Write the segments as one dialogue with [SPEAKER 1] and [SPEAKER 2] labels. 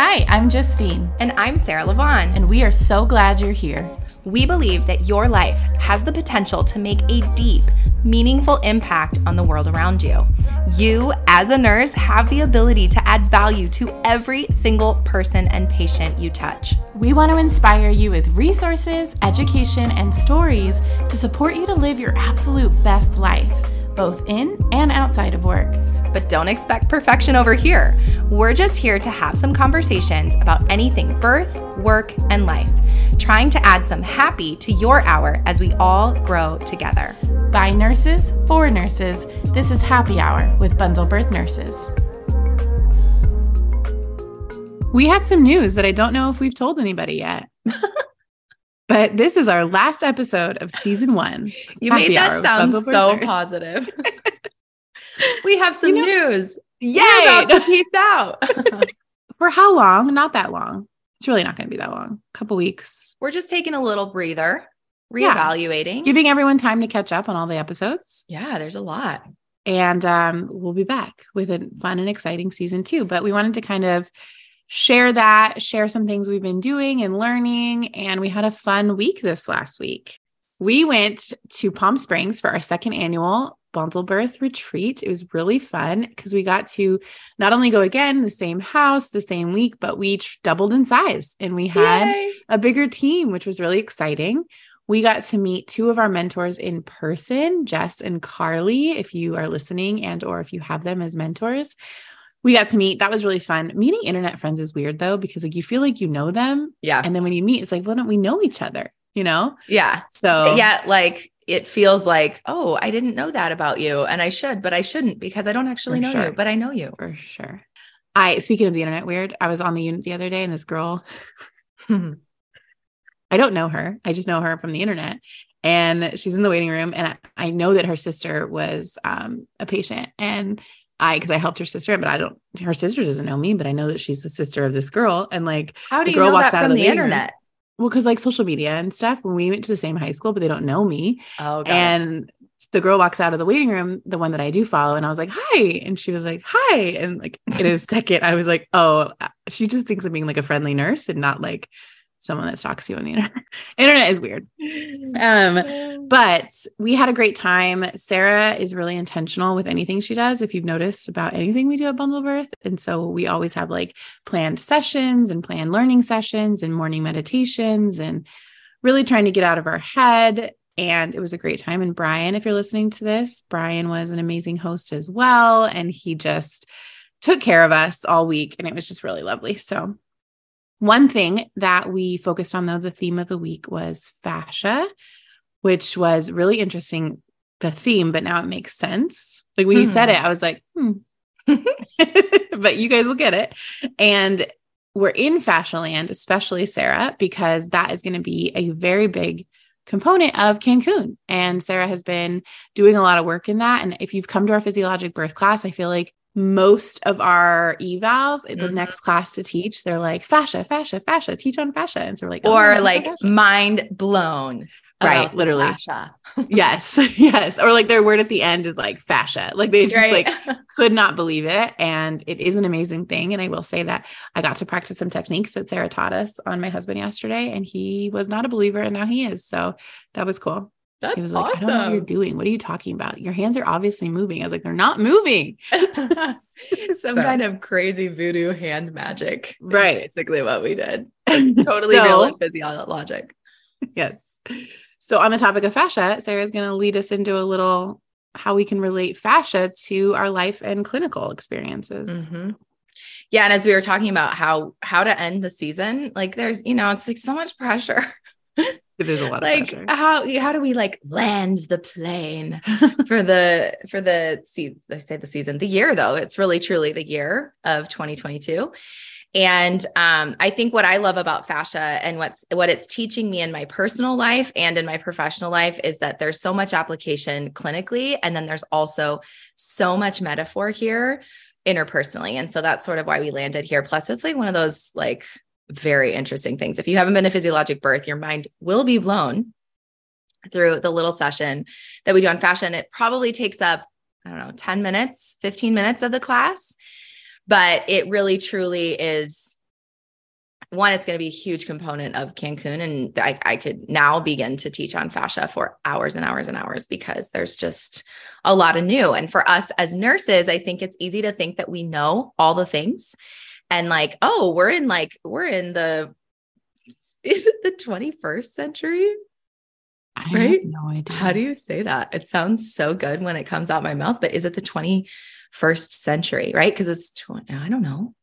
[SPEAKER 1] Hi, I'm Justine,
[SPEAKER 2] And I'm Sarah Lavonne.
[SPEAKER 1] and we are so glad you're here.
[SPEAKER 2] We believe that your life has the potential to make a deep, meaningful impact on the world around you. You, as a nurse, have the ability to add value to every single person and patient you touch.
[SPEAKER 1] We want to inspire you with resources, education, and stories to support you to live your absolute best life, both in and outside of work.
[SPEAKER 2] But don't expect perfection over here. We're just here to have some conversations about anything birth, work, and life, trying to add some happy to your hour as we all grow together.
[SPEAKER 1] By nurses, for nurses, this is Happy Hour with Bundle Birth Nurses. We have some news that I don't know if we've told anybody yet. but this is our last episode of season one.
[SPEAKER 2] You
[SPEAKER 1] Happy
[SPEAKER 2] made that sound so positive. we have some
[SPEAKER 1] You know-
[SPEAKER 2] news.
[SPEAKER 1] Yay!
[SPEAKER 2] We're about to peace out.
[SPEAKER 1] For how long? Not that long. It's really not going to be that long. A couple weeks.
[SPEAKER 2] We're just taking a little breather,
[SPEAKER 1] Yeah.
[SPEAKER 2] reevaluating.
[SPEAKER 1] Giving everyone time to catch up on all the episodes.
[SPEAKER 2] yeah, there's a lot.
[SPEAKER 1] And um, we'll be back with a fun and exciting season two. But we wanted to kind of share that, share some things we've been doing and learning. And we had a fun week this last week. We went to Palm Springs for our second annual bundle birth retreat. It was really fun because we got to not only go again, the same house, the same week, but we doubled in size and we had
[SPEAKER 2] Yay.
[SPEAKER 1] a bigger team, which was really exciting. We got to meet two of our mentors in person, Jess and Carly, if you are listening and or if you have them as mentors. We got to meet. That was really fun. Meeting internet friends is weird though because like you feel like you know them
[SPEAKER 2] Yeah.
[SPEAKER 1] and then when you meet it's like, well, don't we know each other, you know?
[SPEAKER 2] Yeah.
[SPEAKER 1] So
[SPEAKER 2] Yeah. Like it feels like, oh, I didn't know that about you. And I should, but I shouldn't because I don't actually
[SPEAKER 1] For
[SPEAKER 2] know
[SPEAKER 1] sure.
[SPEAKER 2] you, but I know you.
[SPEAKER 1] for sure. I speaking of the internet weird, I was on the unit the other day and this girl I don't know her. I just know her from the internet. And she's in the waiting room. And I, I know that her sister was um, a patient. And I, because I helped her sister, but I don't, her sister doesn't know me, but I know that she's the sister of this girl. And like,
[SPEAKER 2] How do
[SPEAKER 1] The
[SPEAKER 2] you
[SPEAKER 1] girl
[SPEAKER 2] know
[SPEAKER 1] walks
[SPEAKER 2] that
[SPEAKER 1] out of
[SPEAKER 2] from
[SPEAKER 1] the
[SPEAKER 2] the
[SPEAKER 1] waiting room. Well, because like social media and stuff, when we went to the same high school, but they don't know me.
[SPEAKER 2] Oh, it.
[SPEAKER 1] and the girl walks out of the waiting room, the one that I do follow. And I was like, hi. And she was like, hi. And like, in a second, I was like, oh, uh, she just thinks of being like a friendly nurse and not like someone that stalks you on the internet. internet is weird. Um, but we had a great time. Sarah is really intentional with anything she does. If you've noticed about anything we do at Bundle Birth. And so we always have like planned sessions and planned learning sessions and morning meditations and really trying to get out of our head. And it was a great time. And Brian, if you're listening to this, Brian was an amazing host as well. And he just took care of us all week. And it was just really lovely. So, one thing that we focused on, though, the theme of the week was fascia which was really interesting, the theme, but now it makes sense. Like when you said
[SPEAKER 2] Hmm.
[SPEAKER 1] it, I was like, hmm. but you guys will get it. And we're in fascia land, especially Sarah, because that is going to be a very big component of Cancun. And Sarah has been doing a lot of work in that. And if you've come to our physiologic birth class, I feel like most of our evals, the
[SPEAKER 2] Mhm.
[SPEAKER 1] next class to teach, they're like fascia, fascia, fascia, teach on fascia. And so we're like, oh,
[SPEAKER 2] or like
[SPEAKER 1] fascia.
[SPEAKER 2] mind blown.
[SPEAKER 1] Right, literally.
[SPEAKER 2] fascia.
[SPEAKER 1] yes, yes. Or like their word at the end is like fascia. Like they just
[SPEAKER 2] Right.
[SPEAKER 1] like could not believe it. And it is an amazing thing. And I will say that I got to practice some techniques that Sarah taught us on my husband yesterday, and he was not a believer, and now he is. So that was cool.
[SPEAKER 2] That's
[SPEAKER 1] he was like, I don't know what you're doing. What are you talking about? Your hands are obviously moving. I was like, they're not moving.
[SPEAKER 2] Some
[SPEAKER 1] So-
[SPEAKER 2] kind of crazy voodoo hand magic.
[SPEAKER 1] Right.
[SPEAKER 2] Basically what we did. Totally
[SPEAKER 1] So-
[SPEAKER 2] real and physiologic.
[SPEAKER 1] Yes. So on the topic of fascia, Sarah's going to lead us into a little how we can relate fascia to our life and clinical experiences.
[SPEAKER 2] Mhm. Yeah. And as we were talking about how how to end the season, like there's, you know, it's like so much pressure.
[SPEAKER 1] There's a lot of
[SPEAKER 2] like
[SPEAKER 1] pressure.
[SPEAKER 2] how how do we like land the plane for the for the season I say the season, the year though. It's really truly the year of 2022. And um, I think what I love about fascia and what's what it's teaching me in my personal life and in my professional life is that there's so much application clinically, and then there's also so much metaphor here interpersonally. And so that's sort of why we landed here. Plus, it's like one of those like very interesting things. If you haven't been to physiologic birth, your mind will be blown through the little session that we do on fascia. And it probably takes up, I don't know, 10 minutes, 15 minutes of the class. But it really truly is one, it's going to be a huge component of Cancun. And I, I could now begin to teach on fascia for hours and hours and hours because there's just a lot of new. And for us as nurses, I think it's easy to think that we know all the things and like, oh, we're in like, we're in the, is it the 21st century?
[SPEAKER 1] I
[SPEAKER 2] Right?
[SPEAKER 1] have no idea.
[SPEAKER 2] How do you say that? It sounds so good when it comes out my mouth, but is it the 21st century? Right? Because it's 20, I don't know,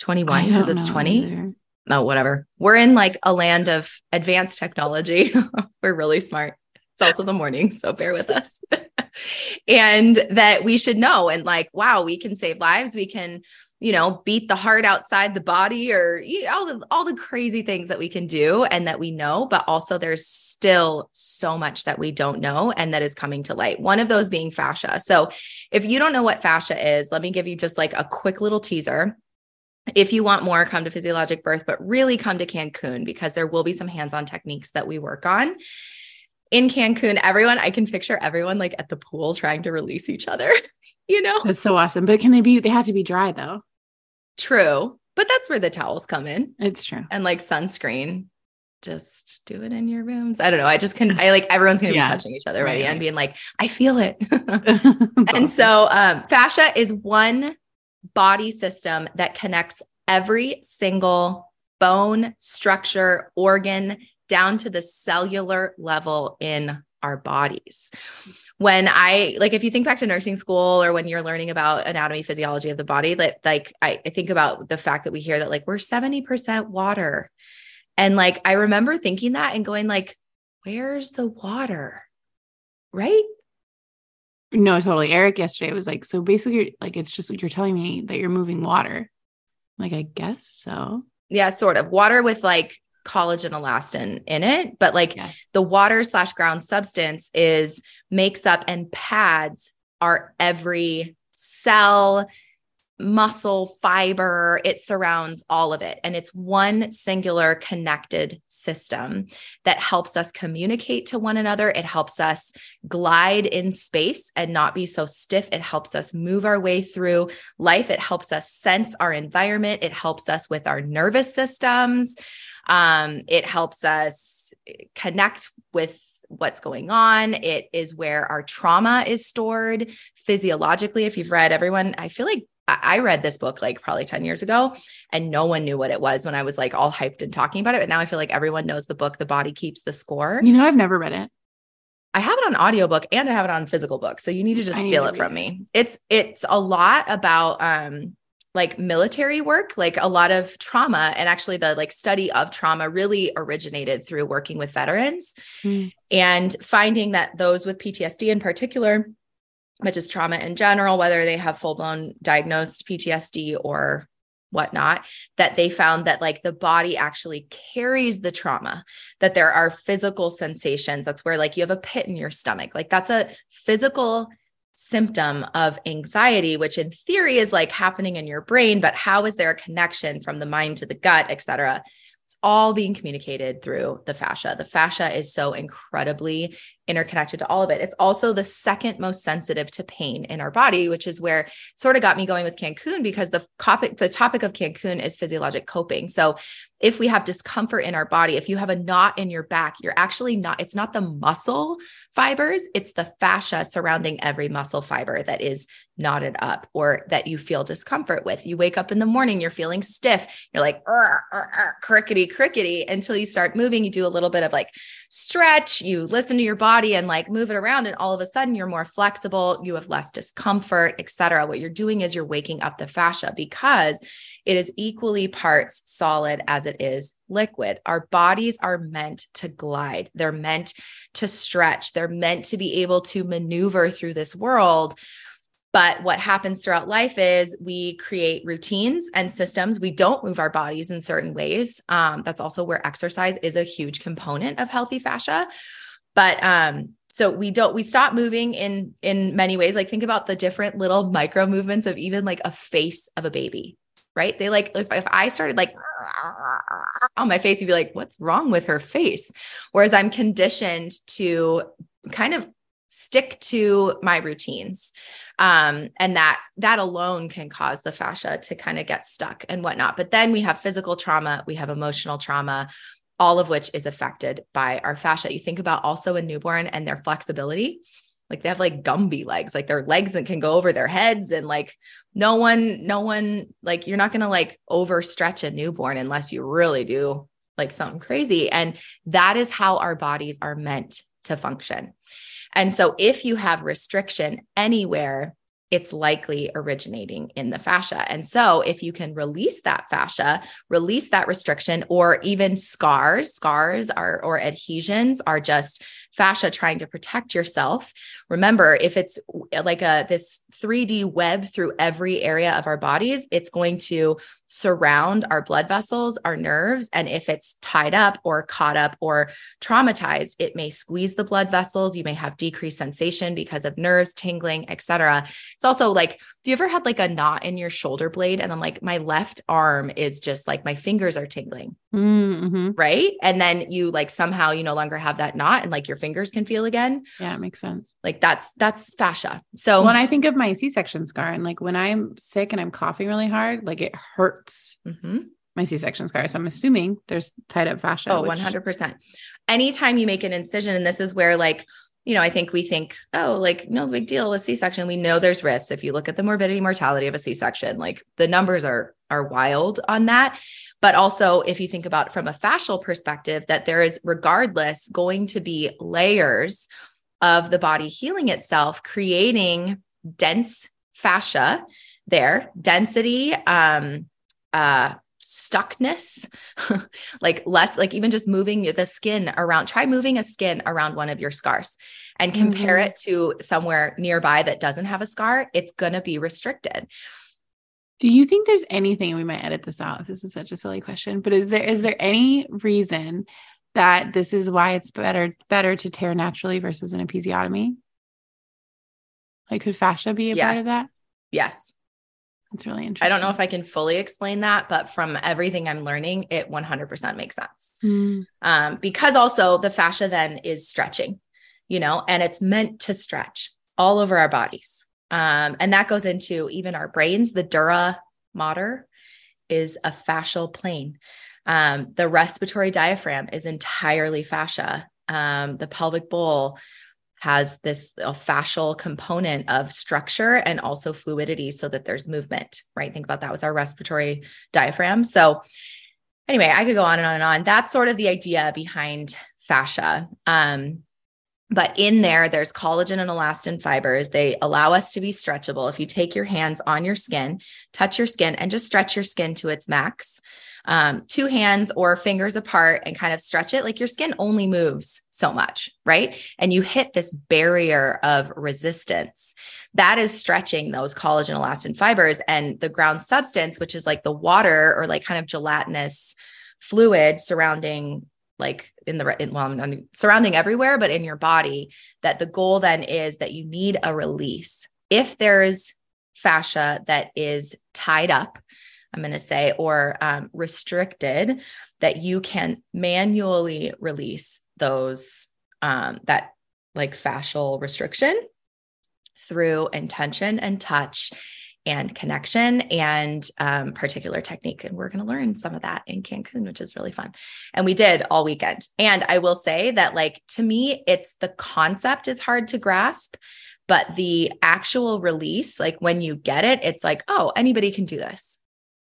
[SPEAKER 2] 21 because it's 20.
[SPEAKER 1] either.
[SPEAKER 2] oh, whatever. We're in like a land of advanced technology. We're really smart. It's also the morning, so bear with us. and that we should know and like, wow, we can save lives. We can, you know, beat the heart outside the body or you know, all the all the crazy things that we can do and that we know, but also there's still so much that we don't know and that is coming to light. One of those being fascia. So, if you don't know what fascia is, let me give you just like a quick little teaser if you want more, come to Physiologic Birth, but really come to Cancun because there will be some hands on techniques that we work on. In Cancun, everyone, I can picture everyone like at the pool trying to release each other, you know?
[SPEAKER 1] That's so awesome. But can they be? They have to be dry though.
[SPEAKER 2] True. But that's where the towels come in
[SPEAKER 1] It's true.
[SPEAKER 2] and like sunscreen. Just do it in your rooms. I don't know. I just can, I like everyone's going to
[SPEAKER 1] Yeah.
[SPEAKER 2] be touching each other
[SPEAKER 1] Right,
[SPEAKER 2] right, and being like, I feel it. And so um, fascia is one body system that connects every single bone, structure, organ down to the cellular level in our bodies. When I like, if you think back to nursing school or when you're learning about anatomy, physiology of the body, that like I, I think about the fact that we hear that like we're 70% water. And like I remember thinking that and going like, where's the water? Right?
[SPEAKER 1] No, totally. Eric yesterday was like, so basically, like, it's just you're telling me that you're moving water. I'm like, I guess so.
[SPEAKER 2] Yeah, sort of. Water with like collagen elastin in it, but like
[SPEAKER 1] Yes.
[SPEAKER 2] the water slash ground substance is makes up and pads our every cell, muscle, fiber. It surrounds all of it. And it's one singular connected system that helps us communicate to one another. It helps us glide in space and not be so stiff. It helps us move our way through life. It helps us sense our environment. It helps us with our nervous systems. Um, it helps us connect with what's going on. It is where our trauma is stored physiologically. If you've read everyone, I feel like I read this book like probably 10 years ago and no one knew what it was when I was like all hyped and talking about it. But now I feel like everyone knows the book, The Body Keeps the Score.
[SPEAKER 1] You know, I've never read it.
[SPEAKER 2] I have it on audiobook and I have it on physical book. So you need to just
[SPEAKER 1] I
[SPEAKER 2] steal it from
[SPEAKER 1] read
[SPEAKER 2] me. It's it's a lot about um like military work, like a lot of trauma and actually the like study of trauma really originated through working with veterans
[SPEAKER 1] Mm.
[SPEAKER 2] and finding that those with PTSD in particular but just trauma in general, whether they have full blown diagnosed PTSD or whatnot, that they found that like the body actually carries the trauma, that there are physical sensations. That's where like you have a pit in your stomach. Like that's a physical symptom of anxiety, which in theory is like happening in your brain, but how is there a connection from the mind to the gut, et cetera? It's all being communicated through the fascia. The fascia is so incredibly interconnected to all of it. It's also the second most sensitive to pain in our body, which is where sort of got me going with Cancun because the topic, the topic of Cancun is physiologic coping. So if we have discomfort in our body, if you have a knot in your back, you're actually not, it's not the muscle fibers, it's the fascia surrounding every muscle fiber that is knotted up or that you feel discomfort with. You wake up in the morning, you're feeling stiff, you're like, crickety, crickety, until you start moving. You do a little bit of like stretch, you listen to your body and like move it around, and all of a sudden you're more flexible, you have less discomfort, etc. What you're doing is you're waking up the fascia because it is equally parts solid as it is liquid. Our bodies are meant to glide, they're meant to stretch, they're meant to be able to maneuver through this world. But what happens throughout life is we create routines and systems. We don't move our bodies in certain ways. Um, that's also where exercise is a huge component of healthy fascia. But um, so we don't we stop moving in in many ways. Like think about the different little micro movements of even like a face of a baby right? They like, if, if I started like on my face, you'd be like, what's wrong with her face? Whereas I'm conditioned to kind of stick to my routines. Um, and that that alone can cause the fascia to kind of get stuck and whatnot. But then we have physical trauma we have emotional trauma all of which is affected by our fascia. You think about also a newborn and their flexibility. Like they have like gumby legs like their legs that can go over their heads and like no one no one like you're not going to like overstretch a newborn unless you really do like something crazy. And that is how our bodies are meant to function and so if you have restriction anywhere, it's likely originating in the fascia. And so, if you can release that fascia, release that restriction, or even scars, scars are or adhesions are just fascia trying to protect yourself. Remember, if it's uh, like a this 3D web through every area of our bodies, it's going to surround our blood vessels, our nerves, and if it's tied up or caught up or traumatized, it may squeeze the blood vessels. You may have decreased sensation because of nerves tingling, etc. It's also like, have you ever had like a knot in your shoulder blade and then like my left arm is just like my fingers are tingling?
[SPEAKER 1] Mm-hmm.
[SPEAKER 2] Right. And then you like somehow you no longer have that knot and like your fingers can feel again.
[SPEAKER 1] Yeah, it makes sense.
[SPEAKER 2] Like that's that's fascia. So
[SPEAKER 1] when I think of my C-section scar and like when I'm sick and I'm coughing really hard, like it hurts
[SPEAKER 2] Mhm.
[SPEAKER 1] my C-section scar. So I'm assuming there's tied up fascia.
[SPEAKER 2] Oh,
[SPEAKER 1] which-
[SPEAKER 2] 100%. Anytime you make an incision, and this is where, like, you know, I think we think, oh, like, no big deal with C-section. We know there's risks. If you look at the morbidity mortality of a C-section, like the numbers are are wild on that. But also, if you think about from a fascial perspective, that there is regardless going to be layers of the body healing itself, creating dense fascia there, density, um, uh, stuckness, like less, like even just moving the skin around, try moving a skin around one of your scars and compare
[SPEAKER 1] Mhm.
[SPEAKER 2] it to somewhere nearby that doesn't have a scar. It's going to be restricted.
[SPEAKER 1] Do you think there's anything we might edit this out? This is such a silly question, but is there is there any reason that this is why it's better better to tear naturally versus an episiotomy? Like could fascia be a part of that?
[SPEAKER 2] Yes.
[SPEAKER 1] That's really interesting.
[SPEAKER 2] I don't know if I can fully explain that, but from everything I'm learning, it 100% makes sense.
[SPEAKER 1] Mm,
[SPEAKER 2] um, because also the fascia then is stretching, you know, and it's meant to stretch all over our bodies. Um, and that goes into even our brains. The dura mater is a fascial plane. Um, the respiratory diaphragm is entirely fascia. Um, the pelvic bowl has this fascial component of structure and also fluidity so that there's movement, right? Think about that with our respiratory diaphragm. So, anyway, I could go on and on and on. That's sort of the idea behind fascia. Um, but in there, there's collagen and elastin fibers. They allow us to be stretchable. If you take your hands on your skin, touch your skin, and just stretch your skin to its max, um, two hands or fingers apart and kind of stretch it, like your skin only moves so much, right? And you hit this barrier of resistance. That is stretching those collagen elastin fibers and the ground substance, which is like the water or like kind of gelatinous fluid surrounding like in the in, well not surrounding everywhere but in your body that the goal then is that you need a release if there's fascia that is tied up i'm going to say or um, restricted that you can manually release those um, that like fascial restriction through intention and touch and connection and um, particular technique. And we're going to learn some of that in Cancun, which is really fun. And we did all weekend. And I will say that, like, to me, it's the concept is hard to grasp, but the actual release, like when you get it, it's like, oh, anybody can do this.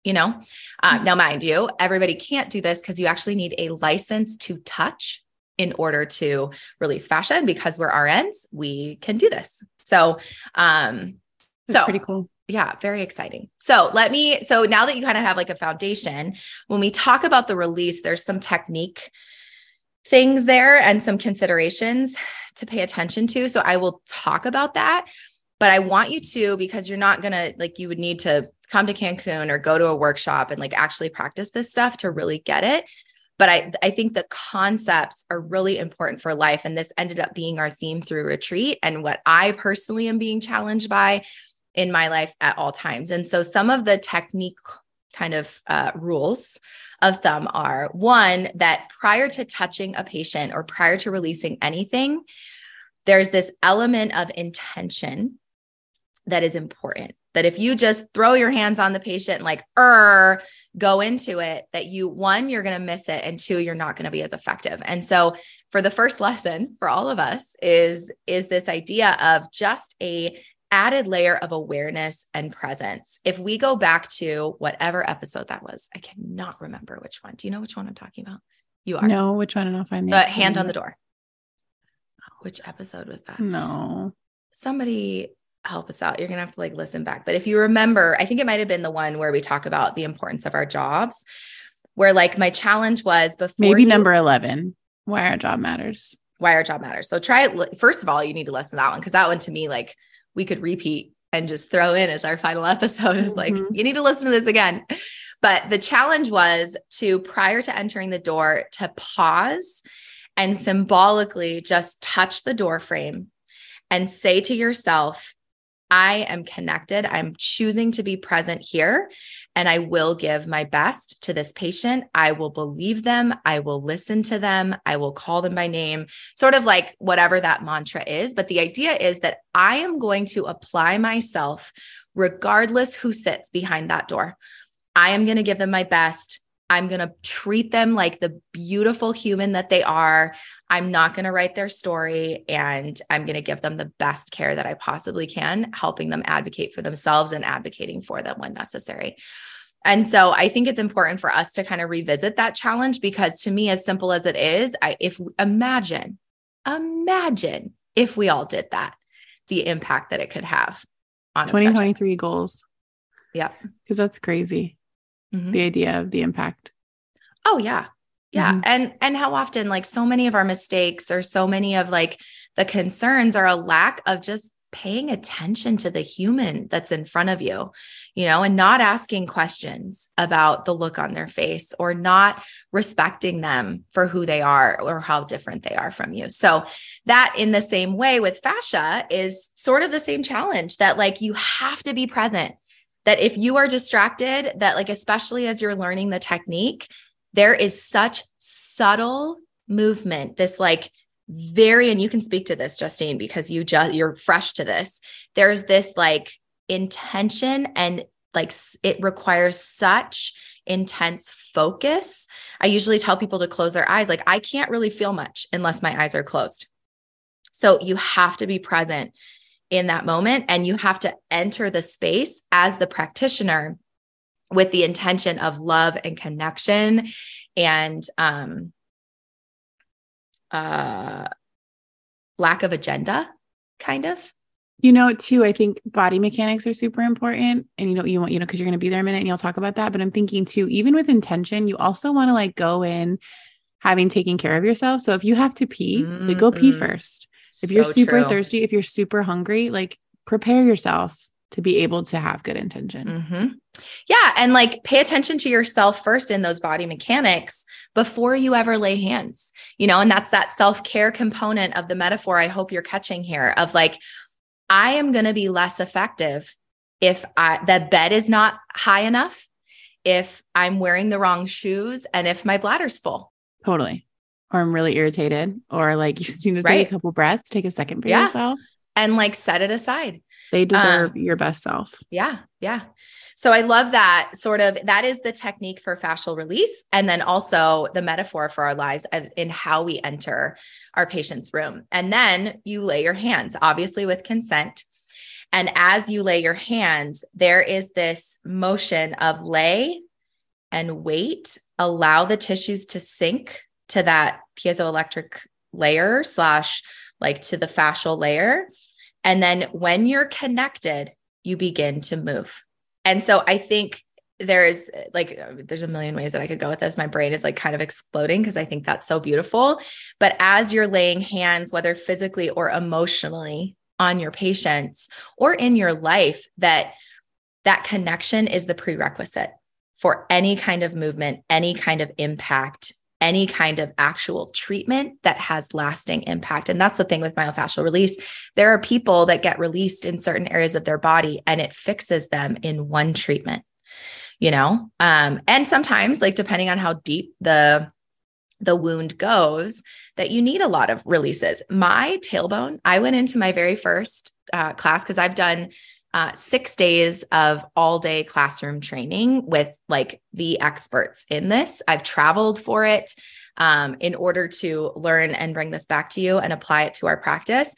[SPEAKER 2] You know, uh, now, mind you, everybody can't do this because you actually need a license to touch in order to release fascia. And because we're RNs, we can do this. So, um,
[SPEAKER 1] That's
[SPEAKER 2] so
[SPEAKER 1] pretty cool.
[SPEAKER 2] yeah, very exciting. So let me, so now that you kind of have like a foundation, when we talk about the release, there's some technique things there and some considerations to pay attention to. So I will talk about that, but I want you to, because you're not going to like, you would need to come to Cancun or go to a workshop and like actually practice this stuff to really get it. But I, I think the concepts are really important for life. And this ended up being our theme through retreat and what I personally am being challenged by in my life at all times. And so some of the technique kind of uh, rules of thumb are one, that prior to touching a patient or prior to releasing anything, there's this element of intention that is important. That if you just throw your hands on the patient like, er, go into it, that you, one, you're going to miss it. And two, you're not going to be as effective. And so for the first lesson for all of us is, is this idea of just a added layer of awareness and presence. If we go back to whatever episode that was, I cannot remember which one. Do you know which one I'm talking about? You are.
[SPEAKER 1] No, which one? And I'll find
[SPEAKER 2] the hand on the door. Which episode was that?
[SPEAKER 1] No.
[SPEAKER 2] Somebody help us out. You're going to have to like listen back. But if you remember, I think it might have been the one where we talk about the importance of our jobs, where like my challenge was before
[SPEAKER 1] maybe you, number 11, why our job matters.
[SPEAKER 2] Why our job matters. So try it. First of all, you need to listen to that one because that one to me, like we could repeat and just throw in as our final episode is like, mm-hmm. you need to listen to this again. But the challenge was to prior to entering the door to pause and symbolically just touch the door frame and say to yourself, I am connected. I'm choosing to be present here and I will give my best to this patient. I will believe them. I will listen to them. I will call them by name, sort of like whatever that mantra is. But the idea is that I am going to apply myself regardless who sits behind that door. I am going to give them my best. I'm going to treat them like the beautiful human that they are. I'm not going to write their story and I'm going to give them the best care that I possibly can, helping them advocate for themselves and advocating for them when necessary. And so I think it's important for us to kind of revisit that challenge because to me, as simple as it is, I, if imagine, imagine if we all did that, the impact that it could have
[SPEAKER 1] on 2023 goals.
[SPEAKER 2] Yeah.
[SPEAKER 1] Because that's crazy mm-hmm. the idea of the impact.
[SPEAKER 2] Oh yeah. Yeah. Mm-hmm. And and how often like so many of our mistakes or so many of like the concerns are a lack of just paying attention to the human that's in front of you, you know, and not asking questions about the look on their face or not respecting them for who they are or how different they are from you. So, that in the same way with fascia is sort of the same challenge that like you have to be present that if you are distracted, that like, especially as you're learning the technique, there is such subtle movement, this like very, and you can speak to this, Justine, because you just, you're fresh to this. There's this like intention and like it requires such intense focus. I usually tell people to close their eyes. Like, I can't really feel much unless my eyes are closed. So you have to be present in that moment. And you have to enter the space as the practitioner with the intention of love and connection and um, uh, lack of agenda, kind of.
[SPEAKER 1] You know, too, I think body mechanics are super important. And you know, you want, you know, because you're going to be there a minute and you'll talk about that. But I'm thinking too, even with intention, you also want to like go in having taken care of yourself. So if you have to pee, mm-hmm. like go pee first. If you're super true. thirsty, if you're super hungry, like prepare yourself to be able to have good intention.
[SPEAKER 2] Mm-hmm. Yeah. And like pay attention to yourself first in those body mechanics before you ever lay hands, you know, and that's that self care component of the metaphor I hope you're catching here of like, I am going to be less effective if I, the bed is not high enough, if I'm wearing the wrong shoes, and if my bladder's full.
[SPEAKER 1] Totally or I'm really irritated, or like you just need to right. take a couple breaths, take a second for yeah. yourself,
[SPEAKER 2] and like set it aside.
[SPEAKER 1] They deserve um, your best self.
[SPEAKER 2] Yeah. Yeah. So I love that sort of that is the technique for fascial release. And then also the metaphor for our lives in how we enter our patient's room. And then you lay your hands, obviously with consent. And as you lay your hands, there is this motion of lay and wait, allow the tissues to sink to that piezoelectric layer slash like to the fascial layer. And then when you're connected, you begin to move. And so I think there's like there's a million ways that I could go with this. My brain is like kind of exploding because I think that's so beautiful. But as you're laying hands, whether physically or emotionally on your patients or in your life, that that connection is the prerequisite for any kind of movement, any kind of impact, any kind of actual treatment that has lasting impact. And that's the thing with myofascial release. There are people that get released in certain areas of their body and it fixes them in one treatment, you know? Um, and sometimes, like, depending on how deep the the wound goes that you need a lot of releases. My tailbone, I went into my very first uh, class because I've done uh, six days of all day classroom training with like the experts in this. I've traveled for it um, in order to learn and bring this back to you and apply it to our practice.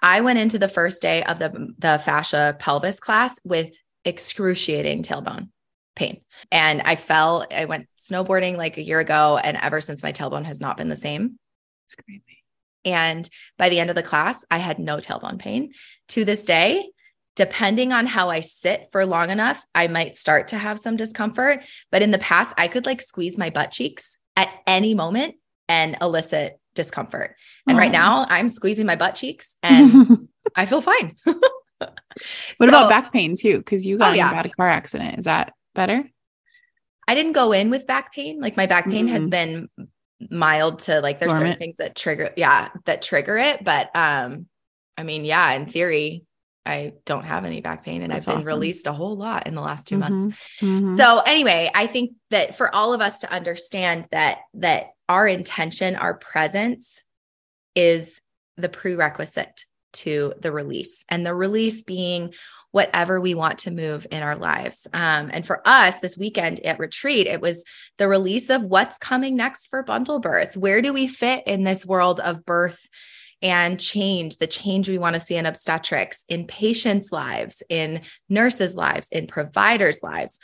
[SPEAKER 2] I went into the first day of the, the fascia pelvis class with excruciating tailbone pain. And I fell, I went snowboarding like a year ago. And ever since my tailbone has not been the same.
[SPEAKER 1] It's crazy.
[SPEAKER 2] And by the end of the class, I had no tailbone pain. To this day, depending on how I sit for long enough, I might start to have some discomfort. But in the past, I could like squeeze my butt cheeks at any moment and elicit discomfort. And oh. right now, I'm squeezing my butt cheeks and I feel fine.
[SPEAKER 1] what so, about back pain too? Because you got oh, yeah. a car accident. Is that better?
[SPEAKER 2] I didn't go in with back pain. Like my back pain mm-hmm. has been mild to like there's Dormant. certain things that trigger yeah, that trigger it, but um I mean, yeah, in theory I don't have any back pain and That's I've been awesome. released a whole lot in the last 2 mm-hmm. months. Mm-hmm. So anyway, I think that for all of us to understand that that our intention, our presence is the prerequisite to the release and the release being whatever we want to move in our lives. Um, and for us this weekend at retreat, it was the release of what's coming next for bundle birth. Where do we fit in this world of birth? And change, the change we want to see in obstetrics, in patients' lives, in nurses' lives, in providers' lives.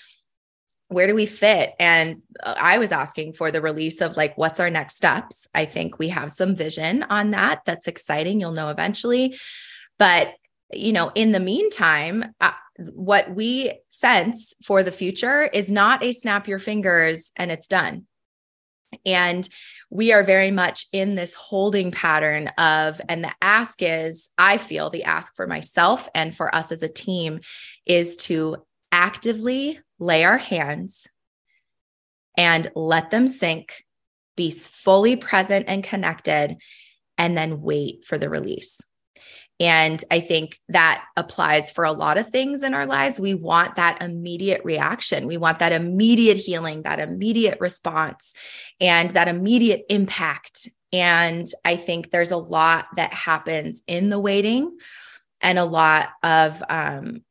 [SPEAKER 2] Where do we fit? And uh, I was asking for the release of like, what's our next steps? I think we have some vision on that. That's exciting. You'll know eventually. But you know, in the meantime, uh, what we sense for the future is not a snap your fingers and it's done. And we are very much in this holding pattern of, and the ask is, I feel the ask for myself and for us as a team is to actively lay our hands and let them sink, be fully present and connected, and then wait for the release. And I think that applies for a lot of things in our lives. We want that immediate reaction. We want that immediate healing, that immediate response, and that immediate impact. And I think there's a lot that happens in the waiting and a lot of um,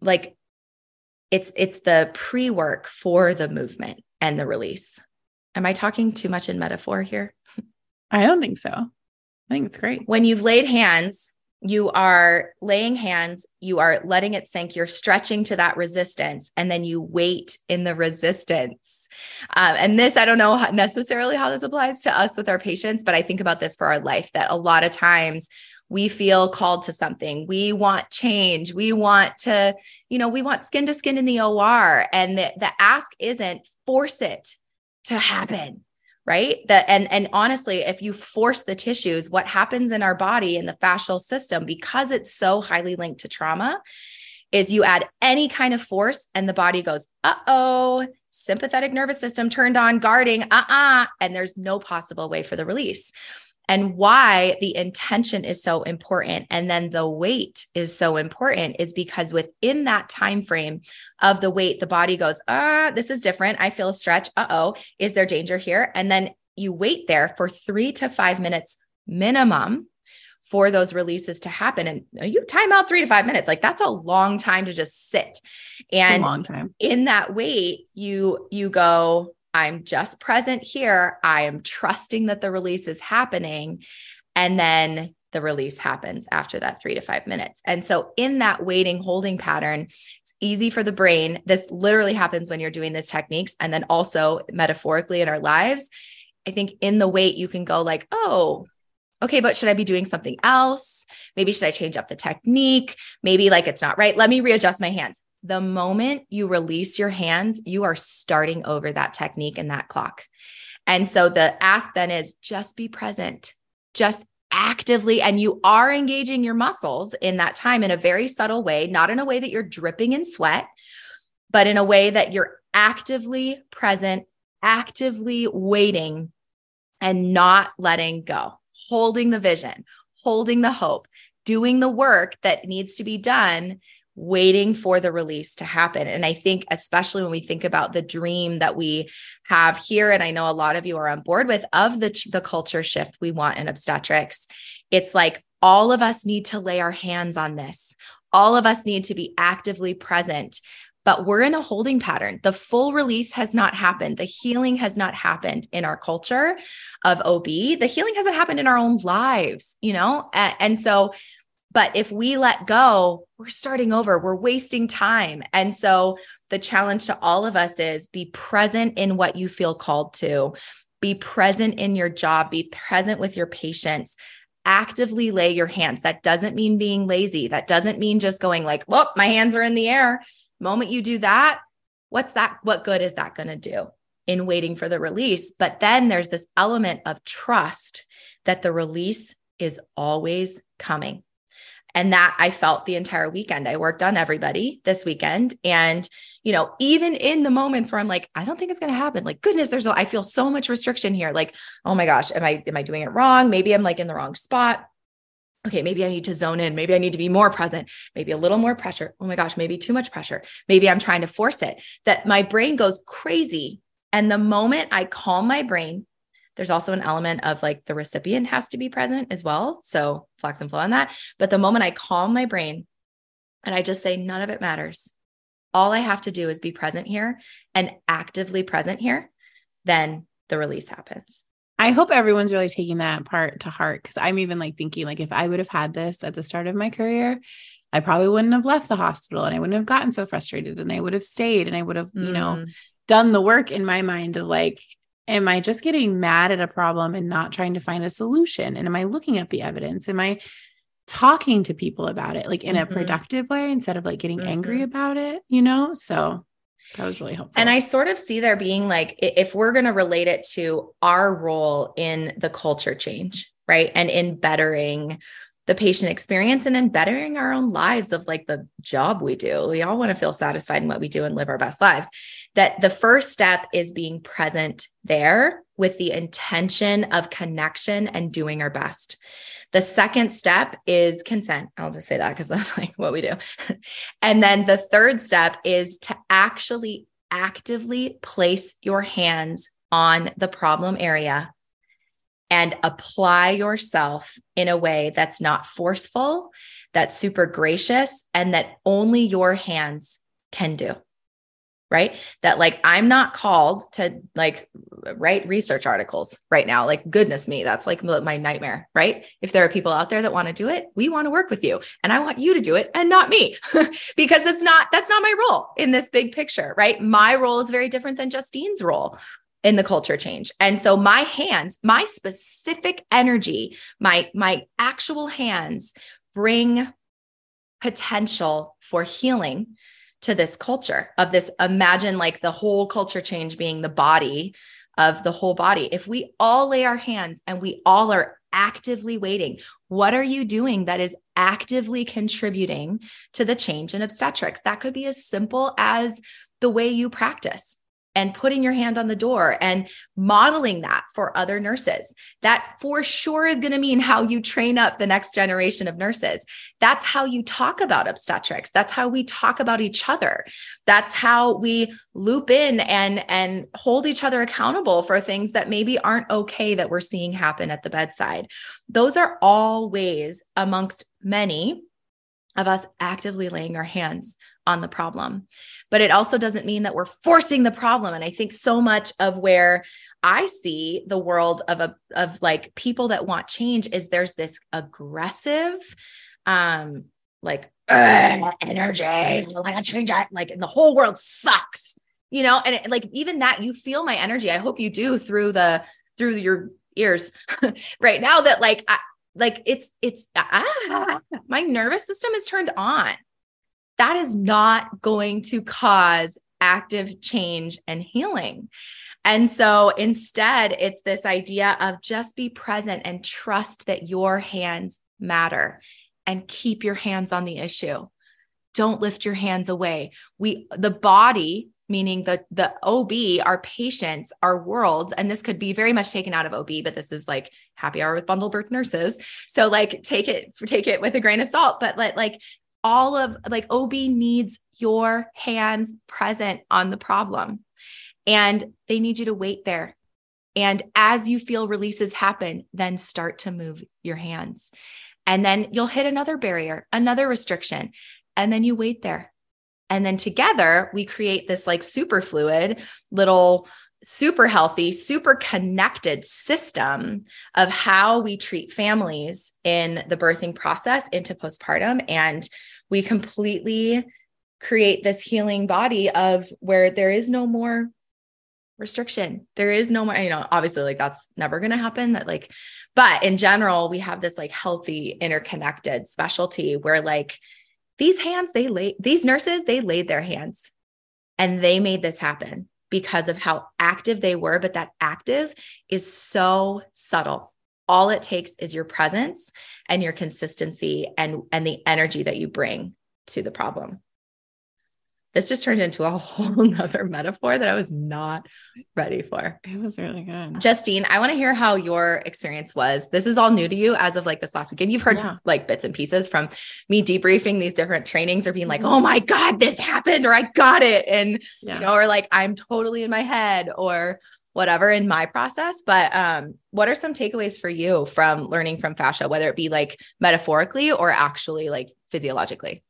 [SPEAKER 2] like it's it's the pre-work for the movement and the release. Am I talking too much in metaphor here?
[SPEAKER 1] I don't think so. I think it's great.
[SPEAKER 2] When you've laid hands you are laying hands, you are letting it sink, you're stretching to that resistance, and then you wait in the resistance. Um, and this, I don't know necessarily how this applies to us with our patients, but I think about this for our life that a lot of times we feel called to something. We want change. We want to, you know, we want skin to skin in the OR. And the, the ask isn't force it to happen right? That and and honestly if you force the tissues what happens in our body in the fascial system because it's so highly linked to trauma is you add any kind of force and the body goes uh-oh sympathetic nervous system turned on guarding uh-uh and there's no possible way for the release and why the intention is so important and then the wait is so important is because within that time frame of the wait the body goes ah this is different. I feel a stretch. Uh-oh. Is there danger here? And then you wait there for 3 to 5 minutes minimum for those releases to happen. And you time out 3 to 5 minutes. Like that's a long time to just sit. And
[SPEAKER 1] long time.
[SPEAKER 2] in that wait you you go I'm just present here. I am trusting that the release is happening. And then the release happens after that three to five minutes. And so, in that waiting, holding pattern, it's easy for the brain. This literally happens when you're doing these techniques. And then also metaphorically in our lives, I think in the wait, you can go like, oh, okay, but should I be doing something else? Maybe should I change up the technique? Maybe like it's not right. Let me readjust my hands the moment you release your hands, you are starting over that technique and that clock. And so the ask then is just be present, just actively, and you are engaging your muscles in that time in a very subtle way, not in a way that you're dripping in sweat, but in a way that you're actively present, actively waiting and not letting go, holding the vision, holding the hope, doing the work that needs to be done waiting for the release to happen. And I think, especially when we think about the dream that we have here, and I know a lot of you are on board with of the, the culture shift we want in obstetrics, it's like all of us need to lay our hands on this. All of us need to be actively present but we're in a holding pattern. The full release has not happened. The healing has not happened in our culture of OB. The healing hasn't happened in our own lives, you know? And so, but if we let go, we're starting over, we're wasting time. And so, the challenge to all of us is be present in what you feel called to, be present in your job, be present with your patients, actively lay your hands. That doesn't mean being lazy. That doesn't mean just going like, well, my hands are in the air moment you do that, what's that? What good is that going to do in waiting for the release? But then there's this element of trust that the release is always coming. And that I felt the entire weekend. I worked on everybody this weekend. And, you know, even in the moments where I'm like, I don't think it's going to happen, like, goodness, there's, I feel so much restriction here. Like, oh my gosh, am I, am I doing it wrong? Maybe I'm like in the wrong spot okay, maybe I need to zone in. Maybe I need to be more present, maybe a little more pressure. Oh my gosh, maybe too much pressure. Maybe I'm trying to force it. That my brain goes crazy. And the moment I calm my brain, there's also an element of like the recipient has to be present as well. So flex and flow on that. But the moment I calm my brain and I just say, none of it matters, all I have to do is be present here and actively present here, then the release happens.
[SPEAKER 1] I hope everyone's really taking that part to heart because I'm even like thinking like if I would have had this at the start of my career, I probably wouldn't have left the hospital and I wouldn't have gotten so frustrated and I would have stayed and I would have, mm. you know, mm. done the work in my mind of like, am I just getting mad at a problem and not trying to find a solution? And am I looking at the evidence? Am I talking to people about it like in mm-hmm. a productive way instead of like getting mm-hmm. angry about it, you know? So that was really helpful.
[SPEAKER 2] And I sort of see there being like, if we're going to relate it to our role in the culture change, right? And in bettering the patient experience and in bettering our own lives of like the job we do. We all want to feel satisfied in what we do and live our best lives. That the first step is being present there with the intention of connection and doing our best. The second step is consent. I'll just say that because that's like what we do. and then the third step is to actually actively place your hands on the problem area and apply yourself in a way that's not forceful, that's super gracious, and that only your hands can do right? That like I'm not called to like write research articles right now. Like goodness me, that's like my nightmare, right? If there are people out there that want to do it, we want to work with you and I want you to do it and not me because it's not that's not my role in this big picture, right? My role is very different than Justine's role in the culture change. And so my hands, my specific energy, my my actual hands bring potential for healing to this culture of this imagine like the whole culture change being the body of the whole body. If we all lay our hands and we all are actively waiting, what are you doing that is actively contributing to the change in obstetrics? That could be as simple as the way you practice and putting your hand on the door and modeling that for other nurses. That for sure is going to mean how you train up the next generation of nurses. That's how you talk about obstetrics. That's how we talk about each other. That's how we loop in and and hold each other accountable for things that maybe aren't okay that we're seeing happen at the bedside. Those are all ways amongst many of us actively laying our hands on the problem. But it also doesn't mean that we're forcing the problem. And I think so much of where I see the world of a of like people that want change is there's this aggressive um like energy, like I change it. Like and the whole world sucks. You know, and it, like even that you feel my energy. I hope you do through the through your ears right now that like I, like it's it's ah, my nervous system is turned on that is not going to cause active change and healing. And so instead it's this idea of just be present and trust that your hands matter and keep your hands on the issue. Don't lift your hands away. We the body meaning the the OB, our patients, our world, and this could be very much taken out of OB, but this is like happy hour with bundle birth nurses. So like take it take it with a grain of salt, but let like all of like OB needs your hands present on the problem. And they need you to wait there. And as you feel releases happen, then start to move your hands. And then you'll hit another barrier, another restriction. And then you wait there. And then together we create this like super fluid little super healthy, super connected system of how we treat families in the birthing process into postpartum. And we completely create this healing body of where there is no more restriction. There is no more, you know, obviously, like that's never going to happen. That, like, but in general, we have this like healthy, interconnected specialty where, like, these hands, they laid, these nurses, they laid their hands and they made this happen because of how active they were. But that active is so subtle. All it takes is your presence and your consistency and, and the energy that you bring to the problem this just turned into a whole nother metaphor that I was not ready for.
[SPEAKER 1] It was really good.
[SPEAKER 2] Justine, I want to hear how your experience was. This is all new to you as of like this last weekend. You've heard yeah. like bits and pieces from me debriefing these different trainings or being like, mm-hmm. oh my God, this happened, or I got it. And, yeah. you know, or like I'm totally in my head or whatever in my process. But um, what are some takeaways for you from learning from fascia, whether it be like metaphorically or actually like physiologically?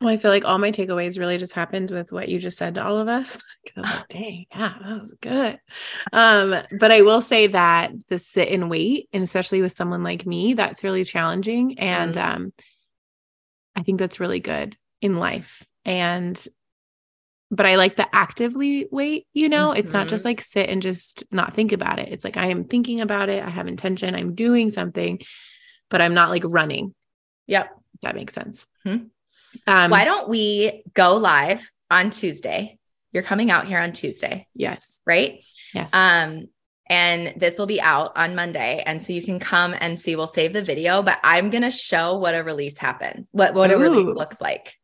[SPEAKER 1] Well, I feel like all my takeaways really just happened with what you just said to all of us. Like, dang, yeah, that was good. Um, but I will say that the sit and wait, and especially with someone like me, that's really challenging. And mm um, I think that's really good in life. And but I like the actively wait, you know, mm-hmm. it's not just mm-hmm. like sit and just not think about it. It's like I am thinking about it, I have intention, I'm doing something, but I'm not like running.
[SPEAKER 2] Yep.
[SPEAKER 1] that makes sense.
[SPEAKER 2] Mm-hmm. Um, Why don't we go live on Tuesday? You're coming out here on Tuesday.
[SPEAKER 1] Yes.
[SPEAKER 2] Right?
[SPEAKER 1] Yes.
[SPEAKER 2] Um, and this will be out on Monday. And so you can come and see. We'll save the video, but I'm gonna show what a release happened, what what Ooh. a release looks like.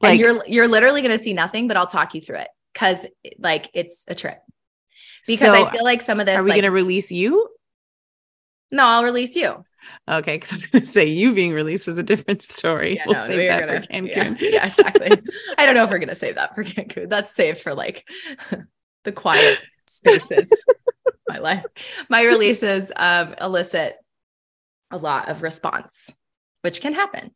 [SPEAKER 2] Like, and you're you're literally gonna see nothing, but I'll talk you through it because like it's a trip. Because so I feel like some of this.
[SPEAKER 1] Are we
[SPEAKER 2] like,
[SPEAKER 1] gonna release you?
[SPEAKER 2] No, I'll release you.
[SPEAKER 1] Okay, because I was going to say you being released is a different story. Yeah, we'll no, save that gonna, for Cancun.
[SPEAKER 2] Yeah, yeah exactly. I don't know if we're going to save that for Cancun. That's saved for like the quiet spaces. my life. My releases um, elicit a lot of response, which can happen.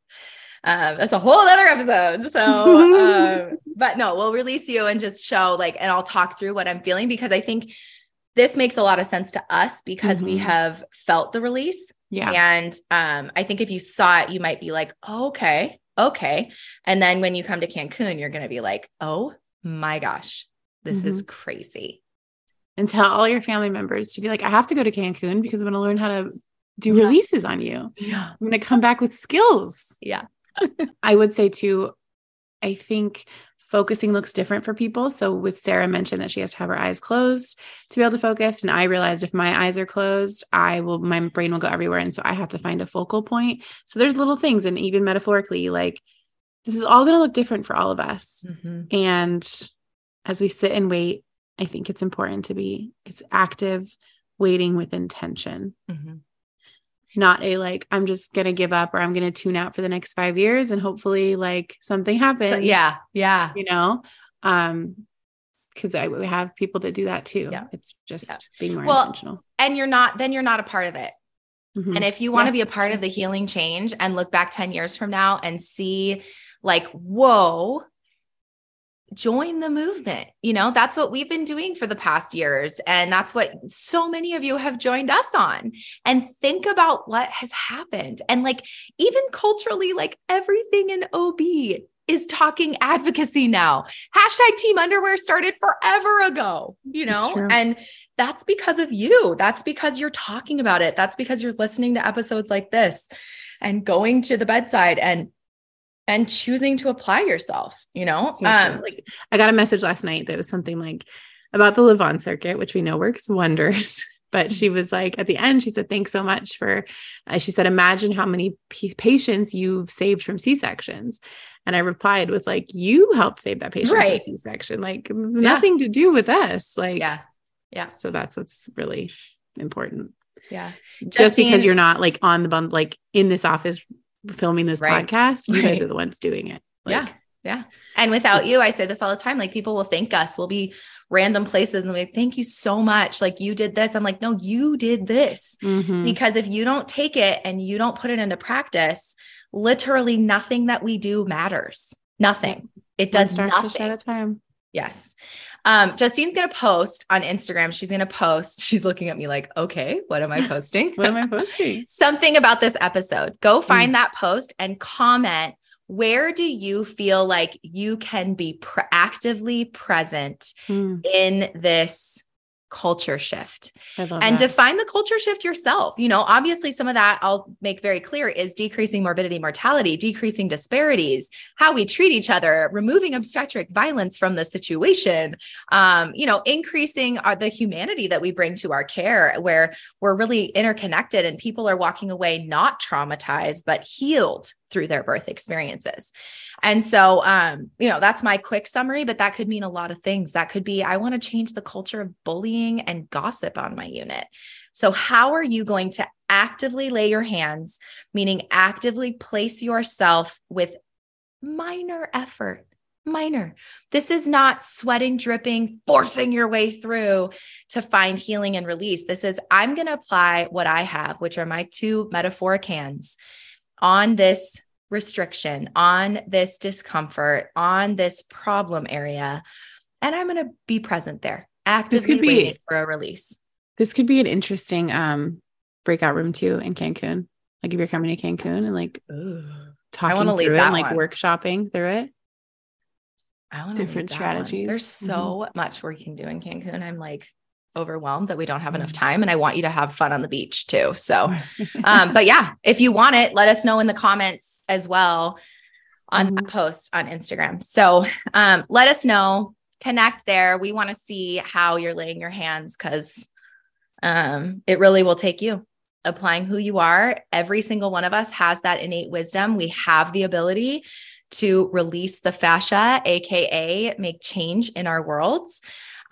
[SPEAKER 2] Um, that's a whole other episode. So, um, but no, we'll release you and just show like, and I'll talk through what I'm feeling because I think this makes a lot of sense to us because mm-hmm. we have felt the release
[SPEAKER 1] yeah.
[SPEAKER 2] And um, I think if you saw it, you might be like, oh, okay, okay. And then when you come to Cancun, you're going to be like, oh my gosh, this mm-hmm. is crazy.
[SPEAKER 1] And tell all your family members to be like, I have to go to Cancun because I'm going to learn how to do yeah. releases on you.
[SPEAKER 2] Yeah.
[SPEAKER 1] I'm going to come back with skills.
[SPEAKER 2] Yeah.
[SPEAKER 1] I would say too, I think focusing looks different for people. So with Sarah mentioned that she has to have her eyes closed to be able to focus. And I realized if my eyes are closed, I will, my brain will go everywhere. And so I have to find a focal point. So there's little things. And even metaphorically, like this is all going to look different for all of us. Mm-hmm. And as we sit and wait, I think it's important to be, it's active waiting with intention. Mm-hmm not a like i'm just gonna give up or i'm gonna tune out for the next five years and hopefully like something happens.
[SPEAKER 2] Yeah yeah.
[SPEAKER 1] You know? Um because i we have people that do that too.
[SPEAKER 2] Yeah.
[SPEAKER 1] It's just yeah. being more
[SPEAKER 2] well,
[SPEAKER 1] intentional.
[SPEAKER 2] and you're not then you're not a part of it. Mm-hmm. and if you want to yeah. be a part of the healing change and look back 10 years from now and see like whoa join the movement. You know, that's what we've been doing for the past years. And that's what so many of you have joined us on. And think about what has happened. And like, even culturally, like everything in OB is talking advocacy now. Hashtag team underwear started forever ago, you know, and that's because of you. That's because you're talking about it. That's because you're listening to episodes like this and going to the bedside and and choosing to apply yourself, you know? So um,
[SPEAKER 1] like I got a message last night that was something like about the Lavonne circuit, which we know works wonders. But she was like, at the end, she said, Thanks so much for, uh, she said, Imagine how many p- patients you've saved from C sections. And I replied with, like, You helped save that patient right. from C section. Like, it's yeah. nothing to do with us. Like,
[SPEAKER 2] yeah. Yeah.
[SPEAKER 1] So that's what's really important.
[SPEAKER 2] Yeah.
[SPEAKER 1] Just Justine, because you're not like on the bump, like in this office filming this
[SPEAKER 2] Right.
[SPEAKER 1] podcast. You guys are the ones doing it.
[SPEAKER 2] Yeah.
[SPEAKER 1] Like,
[SPEAKER 2] Yeah. And without you, I say this all the time. Like people will thank us. We'll be random places and like, thank you so much. Like you did this. I'm like, no, you did this.
[SPEAKER 1] mhm.
[SPEAKER 2] Because if you don't take it and you don't put it into practice, literally nothing that we do matters. Nothing. It does
[SPEAKER 1] starfish at
[SPEAKER 2] nothing.
[SPEAKER 1] a time.
[SPEAKER 2] Yes. Um, Justine's going to post on Instagram. She's going to post. She's looking at me like, okay, what am I posting?
[SPEAKER 1] What am I posting?
[SPEAKER 2] something about this episode. Go find that post and comment. Where do you feel like you can be pr- actively present
[SPEAKER 1] Hmm,
[SPEAKER 2] in this culture shift and
[SPEAKER 1] that.
[SPEAKER 2] define the culture shift yourself? You know, obviously, some of that I'll make very clear is decreasing morbidity, mortality, decreasing disparities, how we treat each other, removing obstetric violence from the situation, um, you know, increasing our, the humanity that we bring to our care, where we're really interconnected and people are walking away not traumatized, but healed through their birth experiences. And so, um, you know, that's my quick summary, but that could mean a lot of things. That could be I want to change the culture of bullying and gossip on my unit. So, how are you going to actively lay your hands, meaning actively place yourself with minor effort? Minor. This is not sweating, dripping, forcing your way through to find healing and release. This is, I'm going to apply what I have, which are my two metaphoric hands on this restriction, on this discomfort, on this problem area. And I'm going to be present there, actively
[SPEAKER 1] could be-
[SPEAKER 2] waiting for a release.
[SPEAKER 1] this could be an interesting um breakout room too in Cancun. Like if you're coming to Cancun and like talking
[SPEAKER 2] wanna
[SPEAKER 1] through
[SPEAKER 2] lead
[SPEAKER 1] it, and, like
[SPEAKER 2] one.
[SPEAKER 1] workshopping through it.
[SPEAKER 2] I want
[SPEAKER 1] Different strategies.
[SPEAKER 2] There's
[SPEAKER 1] Mhm.
[SPEAKER 2] so much we can do in Cancun. I'm like overwhelmed that we don't have enough
[SPEAKER 1] Mhm.
[SPEAKER 2] time. And I want you to have fun on the beach too. So, um, but yeah, if you want it, let us know in the comments as well on that post on Instagram. So um, let us know, connect there. We want to see how you're laying your hands because um, it really will take you applying who you are. Every single one of us has that innate wisdom. We have the ability to release the fascia, AKA make change in our worlds.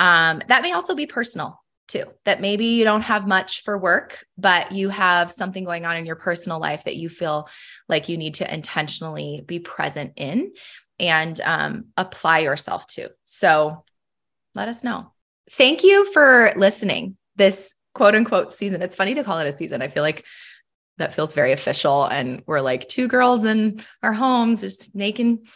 [SPEAKER 2] Um, that may also be personal too, that maybe you don't have much for work, but you have something going on in your personal life that you feel like you need to intentionally be present in and um, apply yourself to. So let us know. Thank you for listening this quote unquote season. It's funny to call it a season. I feel like that feels very official. And we're like two girls in our homes just making,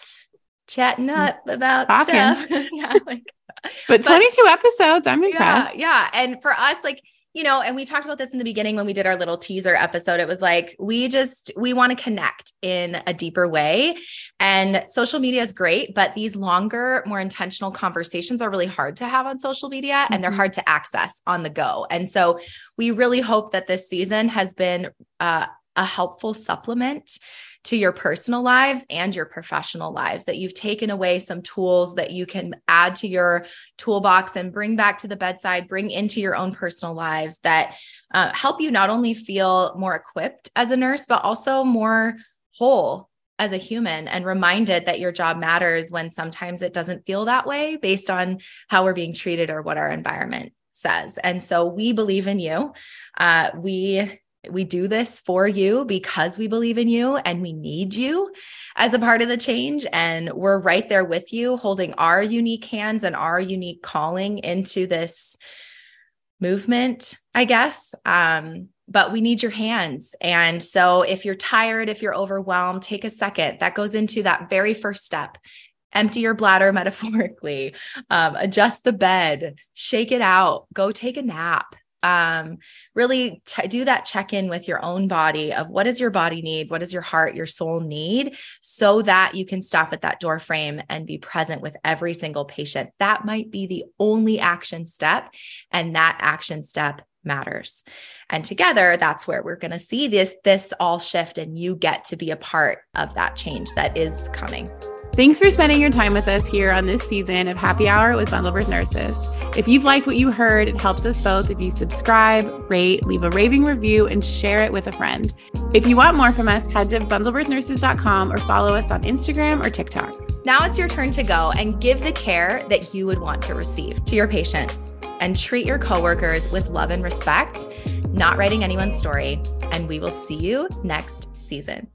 [SPEAKER 2] chatting up about
[SPEAKER 1] Talking.
[SPEAKER 2] stuff. yeah. Like,
[SPEAKER 1] But 22 episodes, I'm
[SPEAKER 2] yeah,
[SPEAKER 1] impressed.
[SPEAKER 2] yeah. And for us, like, you know, and we talked about this in the beginning when we did our little teaser episode. It was like, we just, we want to connect in a deeper way. And social media is great, but these longer, more intentional conversations are really hard to have on social media and they're
[SPEAKER 1] Mhm.
[SPEAKER 2] hard to access on the go. And so we really hope that this season has been uh, a helpful supplement to your personal lives and your professional lives, that you've taken away some tools that you can add to your toolbox and bring back to the bedside, bring into your own personal lives that uh, help you not only feel more equipped as a nurse, but also more whole as a human and reminded that your job matters when sometimes it doesn't feel that way based on how we're being treated or what our environment says. And so we believe in you. Uh, we we do this for you because we believe in you and we need you as a part of the change. And we're right there with you, holding our unique hands and our unique calling into this movement, I guess. Um, but we need your hands. And so if you're tired, if you're overwhelmed, take a second. That goes into that very first step. Empty your bladder metaphorically, um, adjust the bed, shake it out, go take a nap. Um, really do that check in with your own body of what does your body need? What does your heart, your soul need? So that you can stop at that door frame and be present with every single patient. That might be the only action step. And that action step matters. And together, that's where we're going to see this, this all shift and you get to be a part of that change that is coming.
[SPEAKER 1] Thanks for spending your time with us here on this season of Happy Hour with Bundle Birth Nurses. If you've liked what you heard, it helps us both if you subscribe, rate, leave a raving review, and share it with a friend. If you want more from us, head to bundlebirthnurses.com or follow us on Instagram or TikTok.
[SPEAKER 2] Now it's your turn to go and give the care that you would want to receive to your patients and treat your coworkers with love and respect, not writing anyone's story. And we will see you next season.